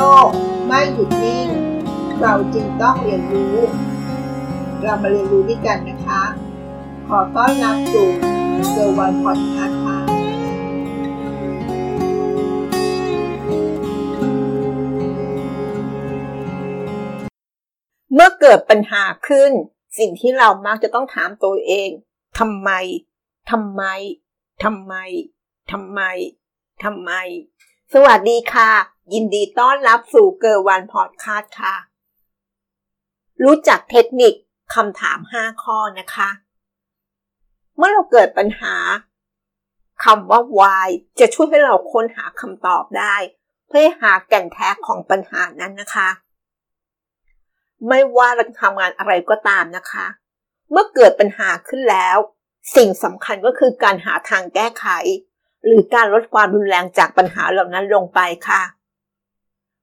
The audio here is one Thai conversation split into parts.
ลกไม่หยุดนิ่ง เราจึงต้องเรียนรู้ เรามาเรียนรู้ด้วยกันนะคะ ขอต้อนรับสู่เซอร์วันพอดคาส์ค่ะเมื่อเกิดปัญหาขึ้น สิ่งที่เรามักจะต้องถามตัวเองทำไมทำไมทำไมทำไมทำไม สวัสดีค่ะ ยินดีต้อนรับสู่เกอร์วันพอดคาส์ค่ะ รู้จักเทคนิคคำถาม 5 ข้อนะคะ เมื่อเราเกิดปัญหาคำว่า why จะช่วยให้เราค้นหาคำตอบได้ เพื่อหาแก่นแท้ของปัญหานั้นนะคะ ไม่ว่าเราจะทำงานอะไรก็ตามนะคะ เมื่อเกิดปัญหาขึ้นแล้ว สิ่งสำคัญก็คือการหาทางแก้ไข หรือการลดความรุนแรงจากปัญหาเหล่านั้นลงไปค่ะ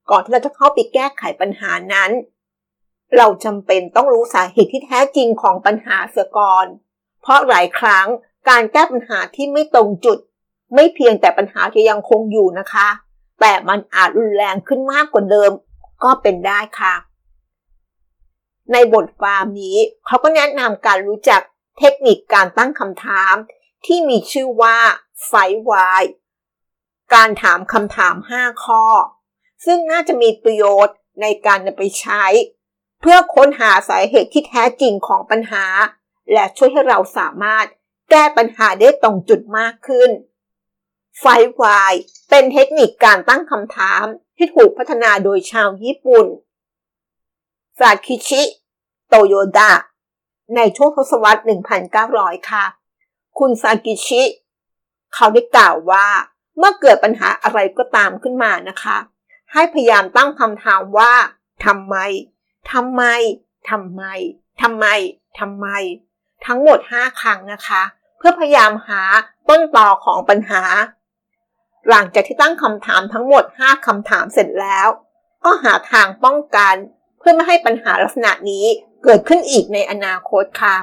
ก่อนที่เราจะเข้าไปแก้ไขปัญหานั้น เราจำเป็นต้องรู้สาเหตุที่แท้จริงของปัญหาเสียก่อน เพราะหลายครั้งการแก้ปัญหาที่ไม่ตรงจุด ไม่เพียงแต่ปัญหาจะยังคงอยู่นะคะ แต่มันอาจรุนแรงขึ้นมากกว่าเดิม ก็เป็นได้ค่ะ ในบทความนี้เขาก็แนะนำการรู้จักเทคนิคการตั้งคำถาม ที่มีชื่อว่าไฟวายการถามคำถาม 5 ข้อ ซึ่งน่าจะมีประโยชน์ในการนำไปใช้ เพื่อค้นหาสาเหตุที่แท้จริงของปัญหา และช่วยให้เราสามารถแก้ปัญหาได้ตรงจุดมากขึ้นไฟวายเป็นเทคนิคการตั้งคำถามที่ถูกพัฒนาโดยชาวญี่ปุ่นซาคิชิ โตโยดะ ในช่วงทศวรรษ 1900 ค่ะ คุณซากิชิ เขาได้กล่าวว่า เมื่อเกิดปัญหาอะไรก็ตามขึ้นมานะคะ ให้พยายามตั้งคำถามว่าทำไมทำไมทำไมทำไมทำไม ทั้งหมด 5 ครั้งนะคะ เพื่อพยายามหาต้นตอของปัญหา หลังจากที่ตั้งคำถามทั้งหมด 5คำถามเสร็จแล้ว ก็หาทางป้องกัน เพื่อไม่ให้ปัญหาลักษณะนี้เกิดขึ้นอีกในอนาคตค่ะ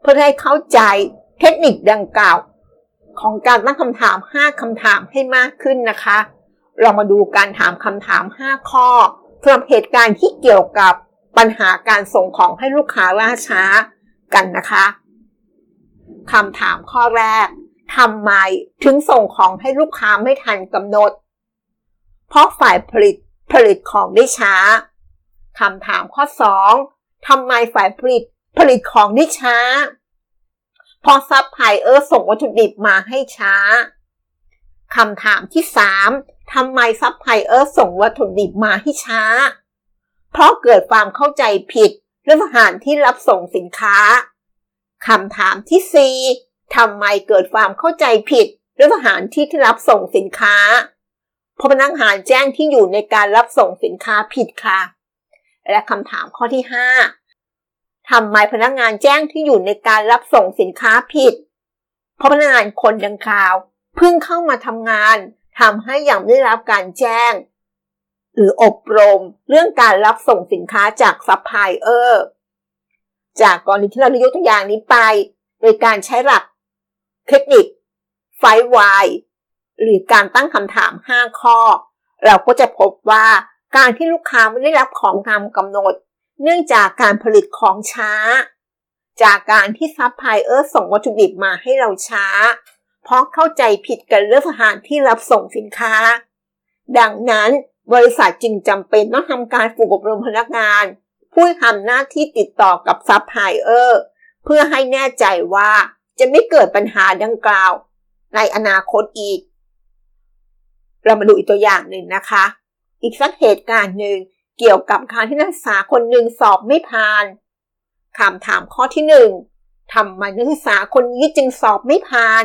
เพื่อให้เข้าใจเทคนิคดังกล่าว ของการตั้งคำถาม 5คำถามให้มากขึ้นนะคะ เรามาดูการถามคำถาม 5 ข้อสำหรับเหตุการณ์ที่เกี่ยวกับปัญหาการส่งของให้ลูกค้าล่าช้ากันนะคะคำถามข้อแรกทำไมถึงส่งของให้ลูกค้าไม่ทันกำหนด เพราะฝ่ายผลิตผลิตของได้ช้าคำถามข้อ 2ทำไมฝ่ายผลิตผลิตของได้ช้า เพราะซัพพลายเออร์ส่งวัตถุดิบมาให้ช้าคำถามที่ 3 ทำไมซัพพลายเออร์ส่งวัตถุดิบมาให้ช้า เพราะเกิดความเข้าใจผิดเรื่องสถานที่รับส่งสินค้าคำถามที่ 4ทำไมเกิดความเข้าใจผิดเรื่องสถานที่ที่รับส่งสินค้าเพราะพนักงานแจ้งที่อยู่ในการรับส่งสินค้าผิดค่ะ และคำถามข้อที่ 5ทำไมพนักงานแจ้งที่อยู่ในการรับส่งสินค้าผิด เพราะพนักงานคนดังกล่าว เพิ่งเข้ามาทำงาน ทำให้ยังไม่ได้รับการแจ้ง หรืออบรมเรื่องการรับส่งสินค้าจากซัพพลายเออร์จากกรณีที่เราได้ยกตัวอย่างนี้ไป โดยการใช้หลักเทคนิค Five Why หรือการตั้งคำถาม 5 ข้อ เราก็จะพบว่าการที่ลูกค้าไม่ได้รับของตามกำหนด เนื่องจากการผลิตของช้า จากการที่ซัพพลายเออร์ส่งวัตถุดิบมาให้เราช้า เพราะเข้าใจผิดกันเรื่องสถานที่รับส่งสินค้า ดังนั้นบริษัทจึงจำเป็นต้องทำการฝึกอบรมพนักงาน ผู้ทำหน้าที่ติดต่อกับซัพพลายเออร์เพื่อให้แน่ใจว่าจะไม่เกิดปัญหาดังกล่าว ในอนาคตอีก เรามาดูอีกตัวอย่างหนึ่งนะคะ อีกสักเหตุการณ์หนึ่งเกี่ยวกับการที่นักศึกษาคนหนึ่งสอบไม่ผ่านคำถามข้อที่หนึ่งทำไมนักศึกษาคนนี้จึงสอบไม่ผ่าน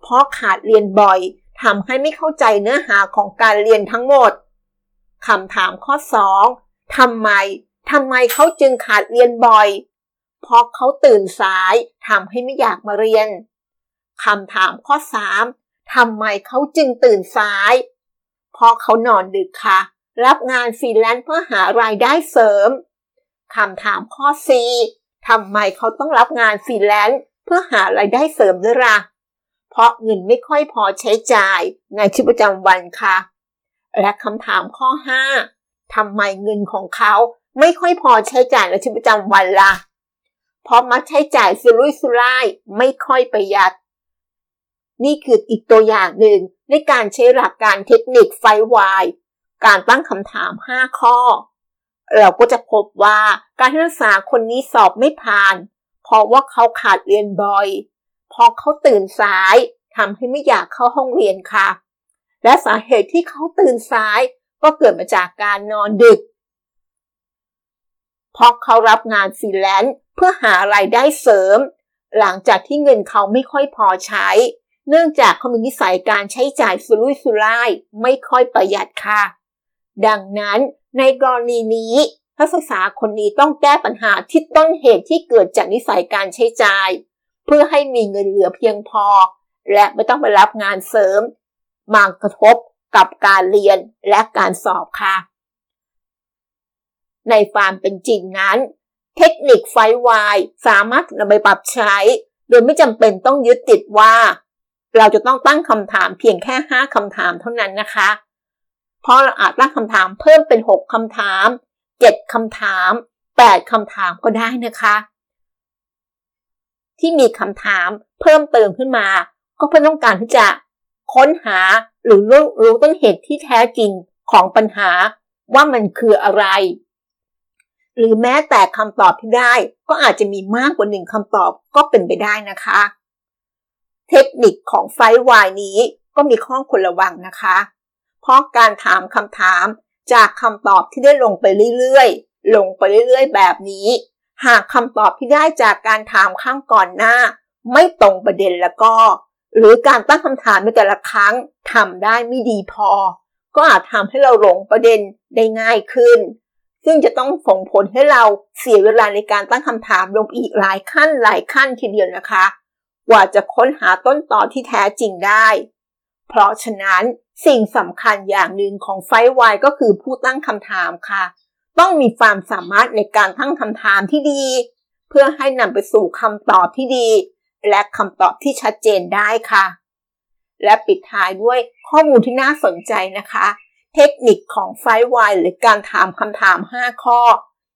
เพราะขาดเรียนบ่อยทำให้ไม่เข้าใจเนื้อหาของการเรียนทั้งหมดคำถามข้อสองทำไมทำไมเขาจึงขาดเรียนบ่อย เพราะเขาตื่นสายทำให้ไม่อยากมาเรียนคำถามข้อสามทำไมเขาจึงตื่นสาย เพราะเขานอนดึกค่ะ รับงานฟรีแลนซ์เพื่อหารายได้เสริมคำถามข้อ C ทำไมเขาต้องรับงานฟรีแลนซ์เพื่อหารายได้เสริมด้วยล่ะ เพราะเงินไม่ค่อยพอใช้จ่ายในชีวิตประจำวันค่ะ และคำถามข้อ 5ทำไมเงินของเขาไม่ค่อยพอใช้จ่ายในชีวิตประจำวันล่ะ เพราะมักใช้จ่ายสุรุ่ยสุร่ายไม่ค่อยประหยัด นี่คืออีกตัวอย่างหนึ่งในการใช้หลักการเทคนิค Five Why การตั้งคำถาม 5 ข้อ เราก็จะพบว่าการที่นักศึกษาคนนี้สอบไม่ผ่าน เพราะว่าเขาขาดเรียนบ่อย เพราะเขาตื่นสายทำให้ไม่อยากเข้าห้องเรียนค่ะ และสาเหตุที่เขาตื่นสายก็เกิดมาจากการนอนดึก เพราะเขารับงานฟรีแลนซ์เพื่อหารายได้เสริม หลังจากที่เงินเขาไม่ค่อยพอใช้ เนื่องจากเขามีนิสัยการใช้จ่ายสุรุ่ยสุร่ายไม่ค่อยประหยัดค่ะ ดังนั้นในกรณีนี้นักศึกษาคนนี้ต้องแก้ปัญหาที่ต้นเหตุที่เกิดจากนิสัยการใช้จ่าย เพื่อให้มีเงินเหลือเพียงพอ และไม่ต้องไปรับงานเสริม มากระทบกับการเรียนและการสอบค่ะ ในความเป็นจริงนั้น เทคนิคไฟวายสามารถนำไปปรับใช้ โดยไม่จำเป็นต้องยึดติดว่า เราจะต้องตั้งคำถามเพียงแค่ 5คำถามเท่านั้นนะคะ เพราะเราอาจตั้งคำถามเพิ่มเป็น 6คำถาม 7คำถาม 8คำถามก็ได้นะคะ ที่มีคำถามเพิ่มเติมขึ้นมา ก็เพื่อต้องการที่จะค้นหาหรือรู้รู้ต้นเหตุที่แท้จริงของปัญหาว่ามันคืออะไร หรือแม้แต่คำตอบที่ได้ ก็อาจจะมีมากกว่าหนึ่งคำตอบก็เป็นไปได้นะคะ เทคนิคของไฟวายนี้ก็มีข้อควรระวังนะคะ เพราะการถามคำถามจากคำตอบที่ได้ลงไปเรื่อยๆ ลงไปเรื่อยๆ แบบนี้ หากคำตอบที่ได้จากการถามข้างก่อนหน้า ไม่ตรงประเด็นแล้วก็ หรือการตั้งคำถามในแต่ละครั้งทำได้ไม่ดีพอ ก็อาจทำให้เราหลงประเด็นได้ง่ายขึ้น ซึ่งจะต้องส่งผลให้เราเสียเวลาในการตั้งคำถามลงอีกหลายขั้นหลายขั้นทีเดียวนะคะ กว่าจะค้นหาต้นต่อที่แท้จริงได้ เพราะฉะนั้นสิ่งสำคัญอย่างหนึ่งของไฟวายก็คือผู้ตั้งคำถามค่ะ ต้องมีความสามารถในการตั้งคำถามที่ดี เพื่อให้นำไปสู่คำตอบที่ดี และคำตอบที่ชัดเจนได้ค่ะ และปิดท้ายด้วยข้อมูลที่น่าสนใจนะคะ เทคนิคของไฟวายหรือการถามคำถาม 5 ข้อ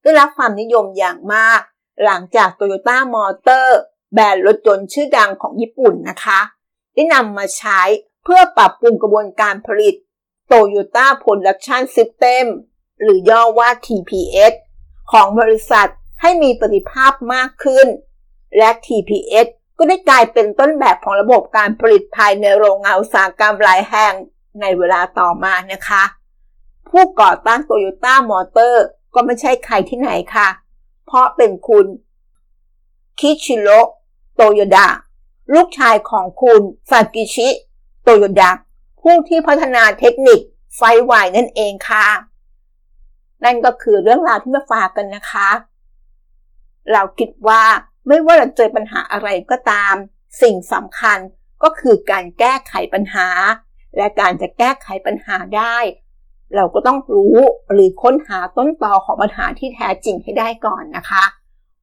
ได้รับความนิยมอย่างมาก หลังจาก Toyota Motor แบรนด์รถยนต์ชื่อดังของญี่ปุ่นนะคะ ได้นำมาใช้เพื่อปรับปรุงกระบวนการผลิต Toyota Production System หรือย่อว่า TPS ของบริษัทให้มีประสิทธิภาพมากขึ้น และ TPS ก็ได้กลายเป็นต้นแบบของระบบการผลิตภายในโรงงานอุตสาหกรรมหลายแห่งในเวลาต่อมานะคะ ผู้ก่อตั้งโตโยต้ามอเตอร์ก็ไม่ใช่ใครที่ไหนค่ะ เพราะเป็นคุณคิชิโรโตโยดะลูกชายของคุณซากิชิ โตโยดะผู้ที่พัฒนาเทคนิคไฟวายนั่นเองค่ะ นั่นก็คือเรื่องราวที่มาฝากกันนะคะ เราคิดว่าไม่ว่าเราเจอปัญหาอะไรก็ตาม สิ่งสำคัญก็คือการแก้ไขปัญหา และการจะแก้ไขปัญหาได้ เราก็ต้องรู้หรือค้นหาต้นตอของปัญหาที่แท้จริงให้ได้ก่อนนะคะ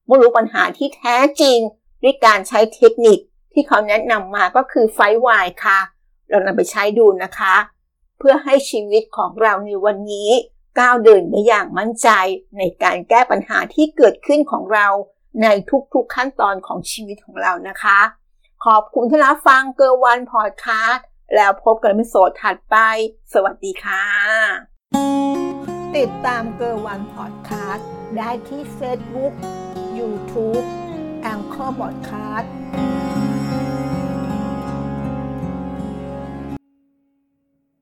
เมื่อรู้ปัญหาที่แท้จริง ด้วยการใช้เทคนิคที่เขาแนะนำมาก็คือไฟวายค่ะ เรานำไปใช้ดูนะคะ เพื่อให้ชีวิตของเราในวันนี้ ก้าวเดินได้อย่างมั่นใจในการแก้ปัญหาที่เกิดขึ้นของเราในทุกๆขั้นตอนของชีวิตของเรานะคะ ขอบคุณที่รับฟังเกอร์วันพอดคาสต์แล้วพบกันในโซดถัดไป สวัสดีค่ะ ติดตามเกอร์วันพอดคาสต์ได้ที่ Facebook YouTube แองเกอร์บอดคาสต์